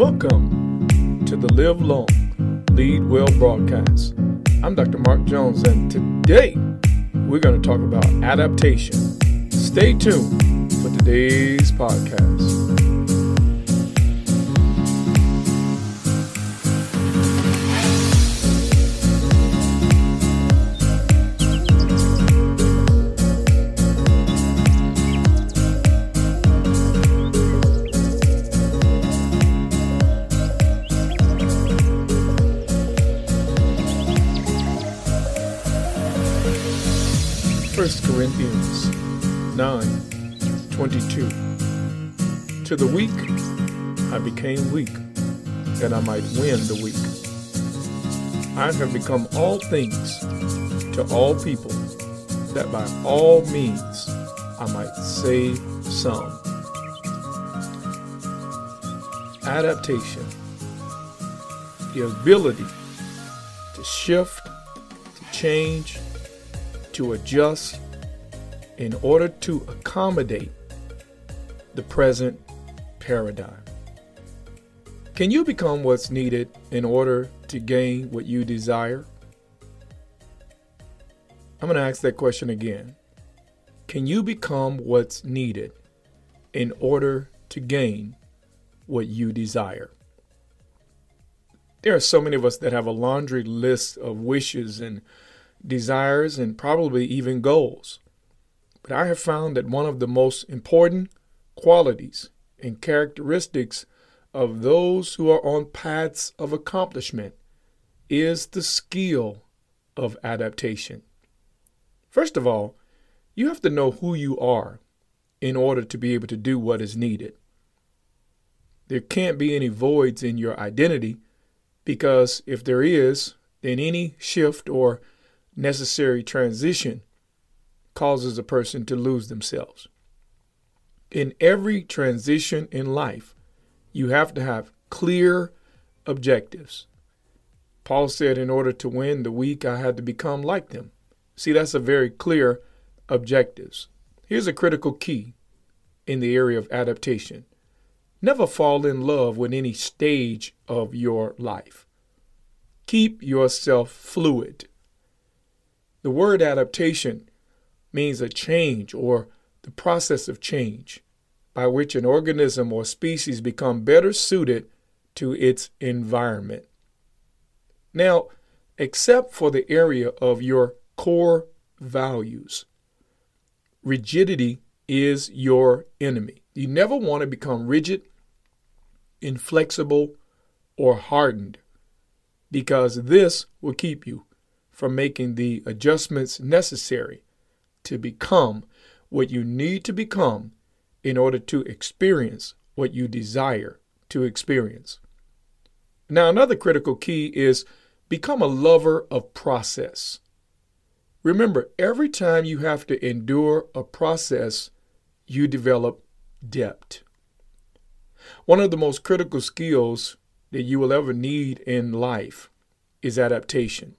Welcome to the Live Long, Lead Well broadcast. I'm Dr. Mark Jones, and today we're going to talk about adaptation. Stay tuned for today's podcast. Corinthians 9 22. To the weak I became weak, that I might win the weak. I have become all things to all people, that by all means I might save some. Adaptation, the ability to shift, to change, to adjust in order to accommodate the present paradigm. Can you become what's needed in order to gain what you desire? I'm going to ask that question again. Can you become what's needed in order to gain what you desire? There are so many of us that have a laundry list of wishes and desires and probably even goals. But I have found that one of the most important qualities and characteristics of those who are on paths of accomplishment is the skill of adaptation. First of all, you have to know who you are in order to be able to do what is needed. There can't be any voids in your identity because if there is, then any shift or necessary transition causes a person to lose themselves. In every transition in life, you have to have clear objectives. Paul said, In order to win the weak, I had to become like them. See, that's a very clear objectives. Here's a critical key in the area of adaptation never fall in love with any stage of your life. Keep yourself fluid. The word adaptation means a change or the process of change by which an organism or species become better suited to its environment. Now, except for the area of your core values, rigidity is your enemy. You never want to become rigid, inflexible, or hardened because this will keep you from making the adjustments necessary to become what you need to become in order to experience what you desire to experience. Now, another critical key is become a lover of process. Remember, every time you have to endure a process, you develop depth. One of the most critical skills that you will ever need in life is adaptation.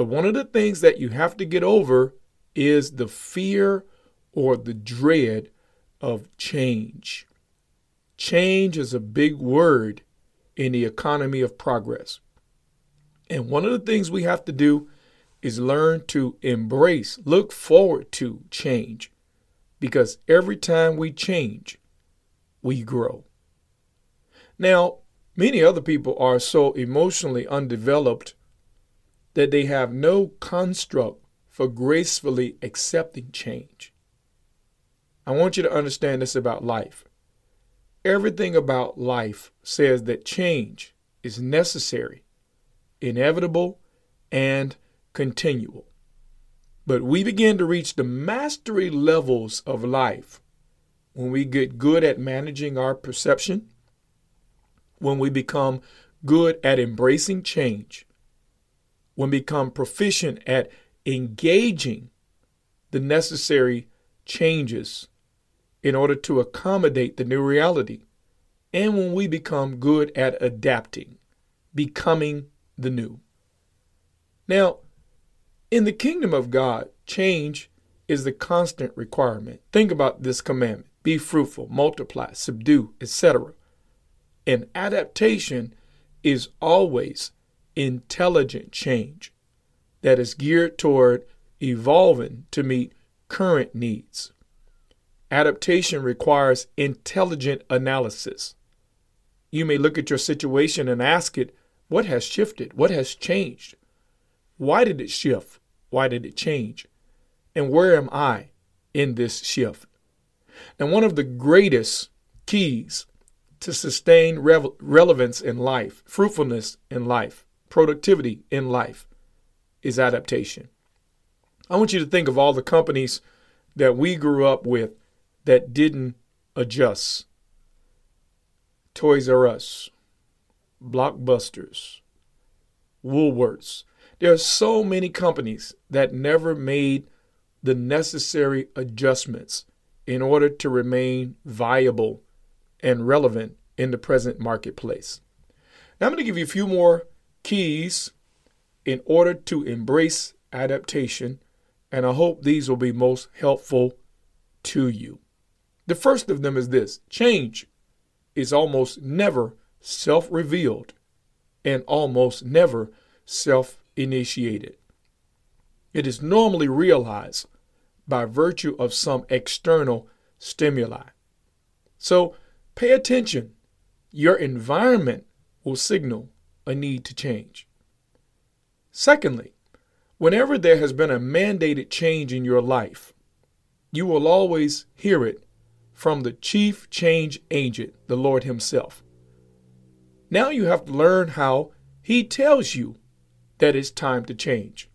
But one of the things that you have to get over is the fear or the dread of change. Change is a big word in the economy of progress. And one of the things we have to do is learn to embrace, look forward to change. Because every time we change, we grow. Now, many other people are so emotionally undeveloped that they have no construct for gracefully accepting change. I want you to understand this about life. Everything about life says that change is necessary, inevitable, and continual. But we begin to reach the mastery levels of life when we get good at managing our perception, when we become good at embracing change, when become proficient at engaging the necessary changes in order to accommodate the new reality. And when we become good at adapting, becoming the new. Now, in the kingdom of God, change is the constant requirement. Think about this commandment be fruitful, multiply, subdue, etc. And adaptation is always intelligent change that is geared toward evolving to meet current needs. Adaptation requires intelligent analysis. You may look at your situation and ask it, what has shifted? What has changed? Why did it shift? Why did it change? And where am I in this shift? And one of the greatest keys to sustain re- relevance in life, fruitfulness in life, productivity in life is adaptation. I want you to think of all the companies that we grew up with that didn't adjust. Toys R Us, Blockbusters, Woolworths. There are so many companies that never made the necessary adjustments in order to remain viable and relevant in the present marketplace. Now, I'm going to give you a few more keys in order to embrace adaptation, and I hope these will be most helpful to you. The first of them is this change is almost never self revealed and almost never self initiated. It is normally realized by virtue of some external stimuli. So pay attention. Your environment will signal a need to change. Secondly, whenever there has been a mandated change in your life, you will always hear it from the chief change agent, the Lord Himself. Now you have to learn how He tells you that it's time to change.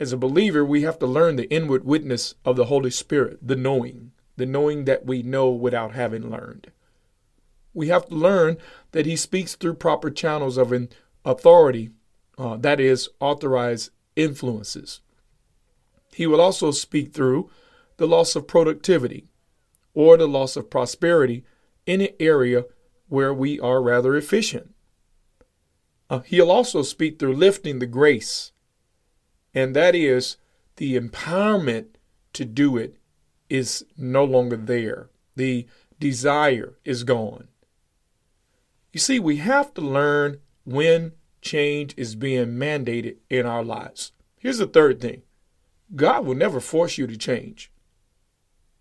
As a believer, we have to learn the inward witness of the Holy Spirit, the knowing, the knowing that we know without having learned. We have to learn that He speaks through proper channels of an authority, uh, that is, authorized influences. He will also speak through the loss of productivity or the loss of prosperity in an area where we are rather efficient. Uh, he'll also speak through lifting the grace and that is the empowerment to do it is no longer there. The desire is gone. You see, we have to learn when change is being mandated in our lives. Here's the third thing God will never force you to change.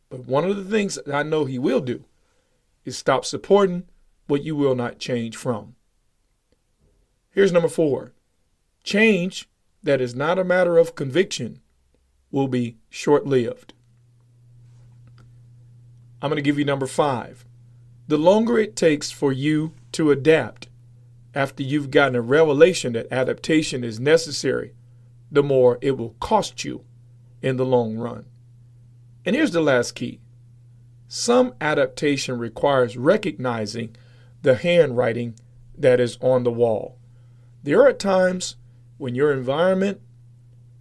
But one of the things that I know He will do is stop supporting what you will not change from. Here's number four change that is not a matter of conviction will be short lived. I'm going to give you number five. The longer it takes for you to adapt after you've gotten a revelation that adaptation is necessary, the more it will cost you in the long run. And here's the last key some adaptation requires recognizing the handwriting that is on the wall. There are times when your environment,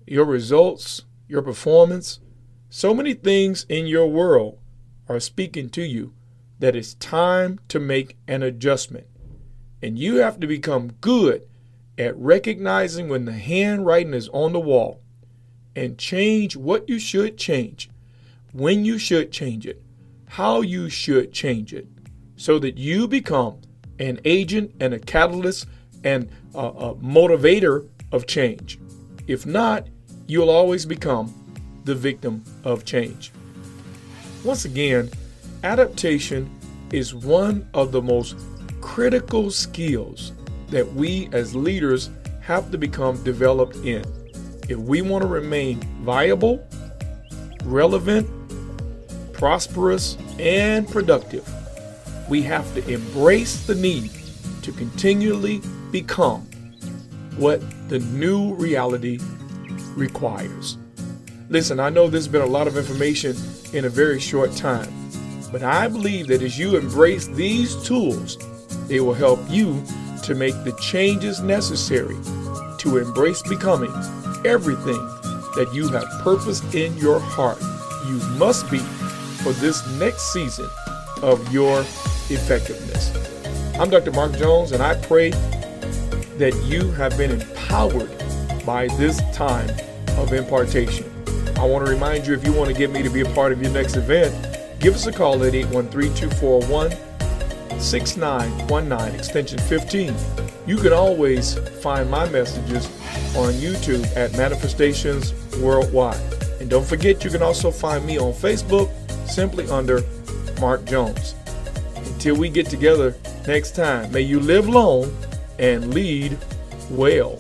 your results, your performance, so many things in your world are speaking to you that it's time to make an adjustment. And you have to become good at recognizing when the handwriting is on the wall and change what you should change, when you should change it, how you should change it, so that you become an agent and a catalyst and a, a motivator of change. If not, you'll always become the victim of change. Once again, adaptation is one of the most critical skills that we as leaders have to become developed in. If we want to remain viable, relevant, prosperous, and productive, we have to embrace the need to continually become what the new reality requires. Listen, I know there's been a lot of information in a very short time, but I believe that as you embrace these tools, they will help you to make the changes necessary to embrace becoming everything that you have purposed in your heart. You must be for this next season of your effectiveness. I'm Dr. Mark Jones, and I pray that you have been empowered by this time of impartation. I want to remind you if you want to get me to be a part of your next event, give us a call at 813 241 6919, extension 15. You can always find my messages on YouTube at Manifestations Worldwide. And don't forget, you can also find me on Facebook simply under Mark Jones. Until we get together next time, may you live long and lead well.